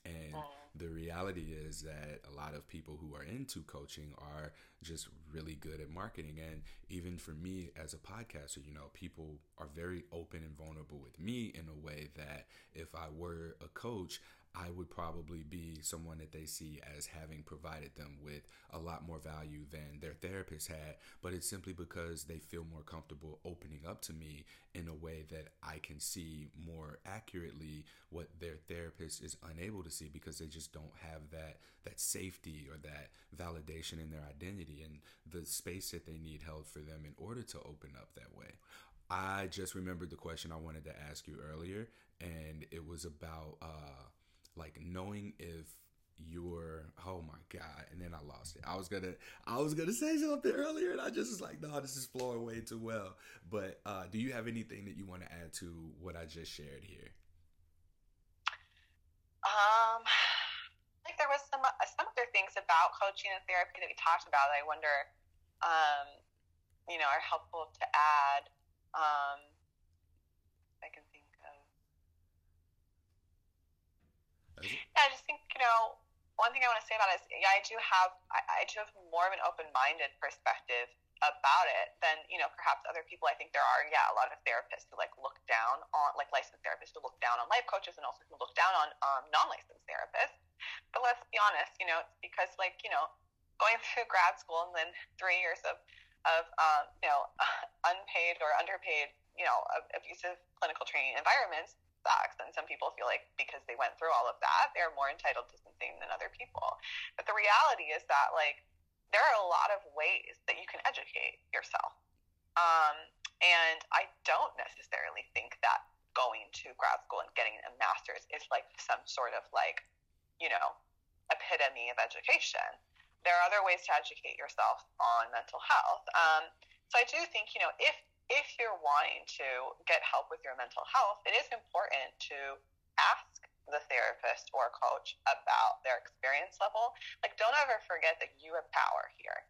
and the reality is that a lot of people who are into coaching are just really good at marketing. And even for me as a podcaster, you know, people are very open and vulnerable with me in a way that if I were a coach, I would probably be someone that they see as having provided them with a lot more value than their therapist had. But it's simply because they feel more comfortable opening up to me in a way that I can see more accurately what their therapist is unable to see because they just don't have that that safety or that validation in their identity and the space that they need held for them in order to open up that way. I just remembered the question I wanted to ask you earlier, and it was about uh, like knowing if you're oh my god and then i lost it. I was gonna i was gonna say something earlier and i just was like no this is flowing way too well. But uh do you have anything that you want to add to what i just shared here? Um like there was some some other things about coaching and therapy that we talked about i wonder um you know are helpful to add. Um Yeah, I just think you know one thing I want to say about it is yeah, I do have I, I do have more of an open minded perspective about it than you know perhaps other people. I think there are yeah a lot of therapists who like look down on like licensed therapists who look down on life coaches and also who look down on um, non licensed therapists. But let's be honest, you know, it's because like you know going through grad school and then three years of of um, you know unpaid or underpaid you know abusive clinical training environments sucks. And some people feel like because they went through all of that, they're more entitled to something than other people. But the reality is that, like, there are a lot of ways that you can educate yourself. Um, and I don't necessarily think that going to grad school and getting a master's is like some sort of like, you know, epitome of education. There are other ways to educate yourself on mental health. Um, so I do think, you know, if if you're wanting to get help with your mental health, it is important to ask the therapist or coach about their experience level. Like, don't ever forget that you have power here.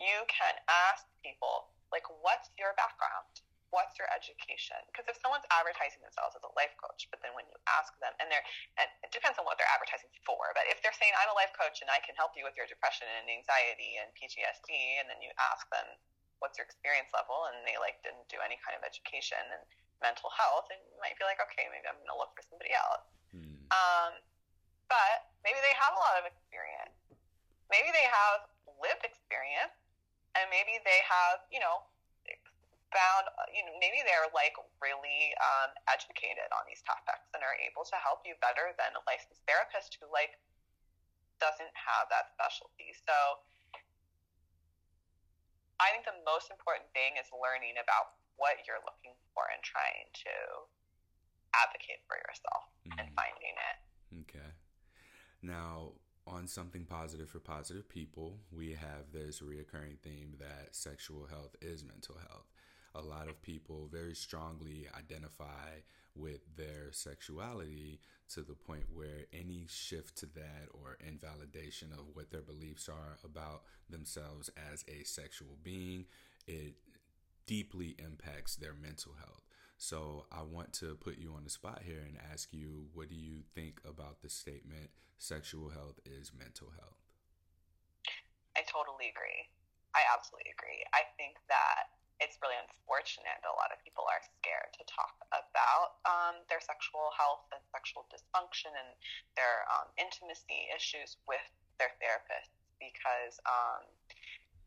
You can ask people, like, what's your background? What's your education? Because if someone's advertising themselves as a life coach, but then when you ask them, and they're, and it depends on what they're advertising for, but if they're saying, I'm a life coach and I can help you with your depression and anxiety and PTSD, and then you ask them, what's your experience level? And they like didn't do any kind of education and mental health, and you might be like, okay, maybe I'm going to look for somebody else. Hmm. Um, but maybe they have a lot of experience. Maybe they have lived experience, and maybe they have, you know, found, you know, maybe they're like really um, educated on these topics and are able to help you better than a licensed therapist who like doesn't have that specialty. So I think the most important thing is learning about what you're looking for and trying to advocate for yourself mm-hmm. and finding it. Okay. Now, on something positive for positive people, we have this reoccurring theme that sexual health is mental health. A lot of people very strongly identify with their sexuality to the point where any shift to that or invalidation of what their beliefs are about themselves as a sexual being, it deeply impacts their mental health. So I want to put you on the spot here and ask you what do you think about the statement sexual health is mental health? I totally agree. I absolutely agree. I think that it's really unfortunate that a lot of people are scared to talk about um, their sexual health and sexual dysfunction and their um, intimacy issues with their therapists because um,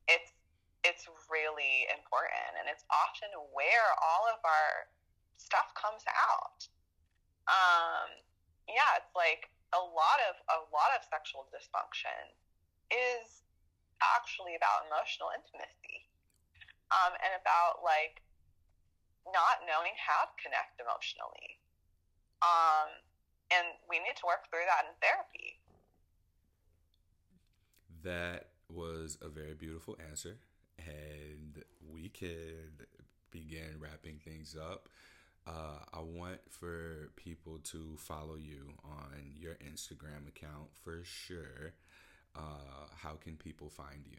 it's it's really important and it's often where all of our stuff comes out. Um, yeah, it's like a lot of a lot of sexual dysfunction is actually about emotional intimacy, um, and about like not knowing how to connect emotionally. Um, and we need to work through that in therapy. That was a very beautiful answer, and we could begin wrapping things up. Uh, I want for people to follow you on your Instagram account for sure. Uh, how can people find you?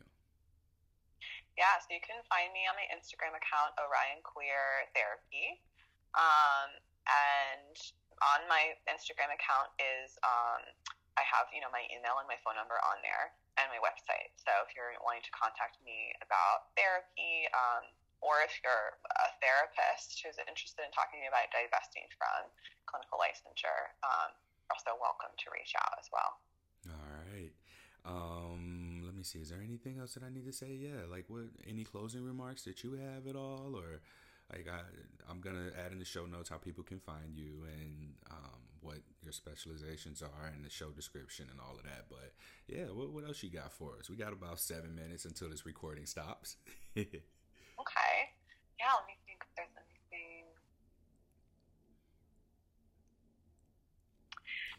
Yeah, so you can find me on my Instagram account, Orion Queer Therapy. Um, and on my Instagram account is um, I have you know my email and my phone number on there and my website. So if you're wanting to contact me about therapy, um, or if you're a therapist who's interested in talking to you about divesting from clinical licensure, um, you're also welcome to reach out as well. All right. Um, see. Is there anything else that I need to say? Yeah, like what? Any closing remarks that you have at all, or like I, I'm gonna add in the show notes how people can find you and um, what your specializations are and the show description and all of that. But yeah, what, what else you got for us? We got about seven minutes until this recording stops. Okay. Yeah, let me think if there's anything.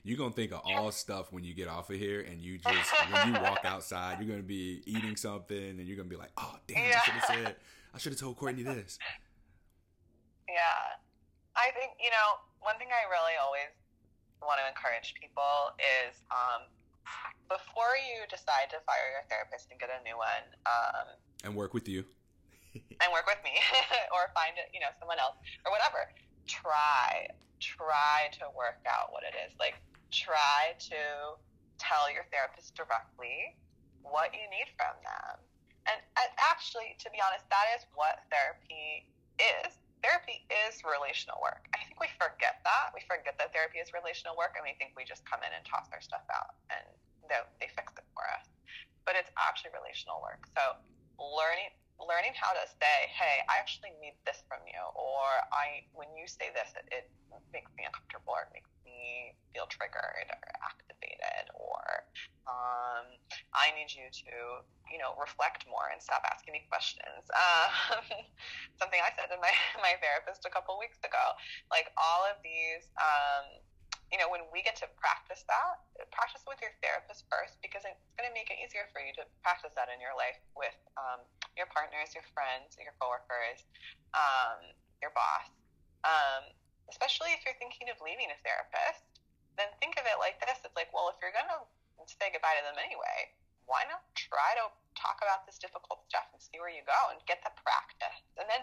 You're gonna think of all stuff when you get off of here, and you just when you walk outside, you're gonna be eating something, and you're gonna be like, "Oh, damn! Yeah. I should have said, I should have told Courtney this." Yeah, I think you know one thing I really always want to encourage people is um, before you decide to fire your therapist and get a new one, um, and work with you and work with me or find you know someone else or whatever try try to work out what it is like try to tell your therapist directly what you need from them. And, and actually to be honest that is what therapy is. Therapy is relational work. I think we forget that. We forget that therapy is relational work and we think we just come in and toss our stuff out and they, they fix it for us. But it's actually relational work. So learning learning how to say, "Hey, I actually need this from you," or "I when you say this, it, it makes me uncomfortable, or it makes feel triggered or activated," or um, "I need you to you know, reflect more and stop asking me questions. Um, something I said to my, my therapist a couple weeks ago. Like all of these, um, you know, when we get to practice that, practice with your therapist first because it's going to make it easier for you to practice that in your life with um, your partners, your friends, your coworkers, um, your boss. Um, especially if you're thinking of leaving a therapist, then think of it like this. It's like, well, if you're going to say goodbye to them anyway, why not try to talk about this difficult stuff and see where you go and get the practice? And then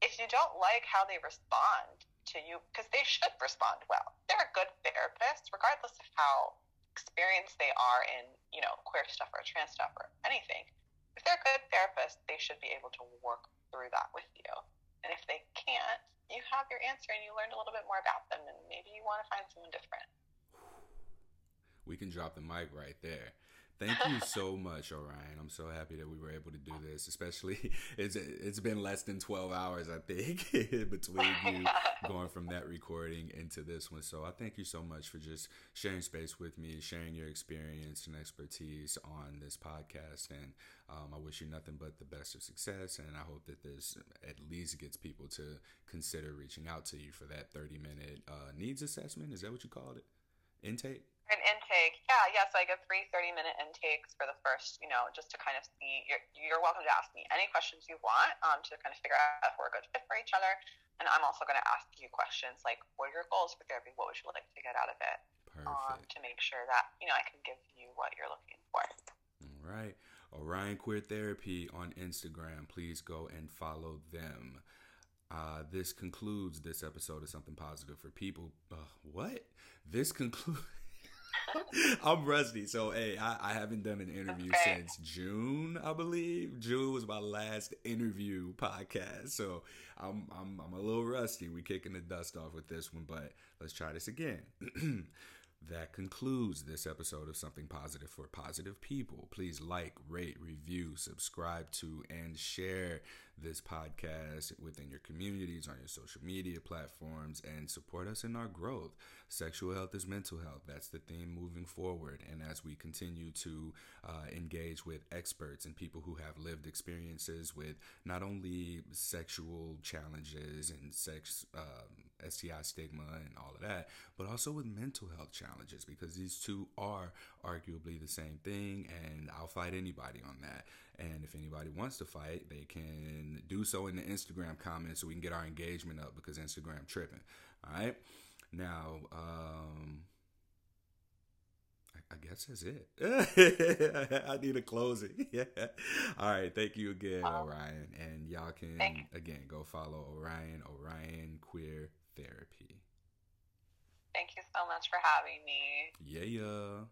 if you don't like how they respond to you, because they should respond well, they're a good therapist, regardless of how experienced they are in, you know, queer stuff or trans stuff or anything. If they're a good therapist, they should be able to work through that with you. And if they can't, you have your answer and you learned a little bit more about them, and maybe you want to find someone different. We can drop the mic right there. Thank you so much, Orion. I'm so happy that we were able to do this. Especially, it's it's been less than 12 hours, I think, between you going from that recording into this one. So I thank you so much for just sharing space with me, sharing your experience and expertise on this podcast. And um, I wish you nothing but the best of success. And I hope that this at least gets people to consider reaching out to you for that 30 minute uh, needs assessment. Is that what you called it? Intake? An intake, yeah, yeah. So I give three 30 minute intakes for the first, you know, just to kind of see. You're, you're welcome to ask me any questions you want um, to kind of figure out if we're a good fit for each other. And I'm also going to ask you questions like, what are your goals for therapy? What would you like to get out of it? Um, to make sure that you know I can give you what you're looking for. All right, Orion Queer Therapy on Instagram. Please go and follow them. Uh, this concludes this episode of Something Positive for People. Uh, what? This concludes. I'm rusty, so hey, I, I haven't done an interview okay. since June, I believe. June was my last interview podcast, so I'm I'm I'm a little rusty. We're kicking the dust off with this one, but let's try this again. That concludes this episode of Something Positive for Positive People. Please like, rate, review, subscribe to, and share this podcast within your communities, on your social media platforms, and support us in our growth. Sexual health is mental health. That's the theme moving forward. And as we continue to uh, engage with experts and people who have lived experiences with not only sexual challenges and sex, um, STI stigma and all of that, but also with mental health challenges because these two are arguably the same thing. And I'll fight anybody on that. And if anybody wants to fight, they can do so in the Instagram comments so we can get our engagement up because Instagram tripping. All right. Now, um, I, guess that's it. I need a closing. yeah. All right. Thank you again, Orion. And y'all can, again, go follow Orion, Orion Queer Therapy. Thank you so much for having me. Yeah.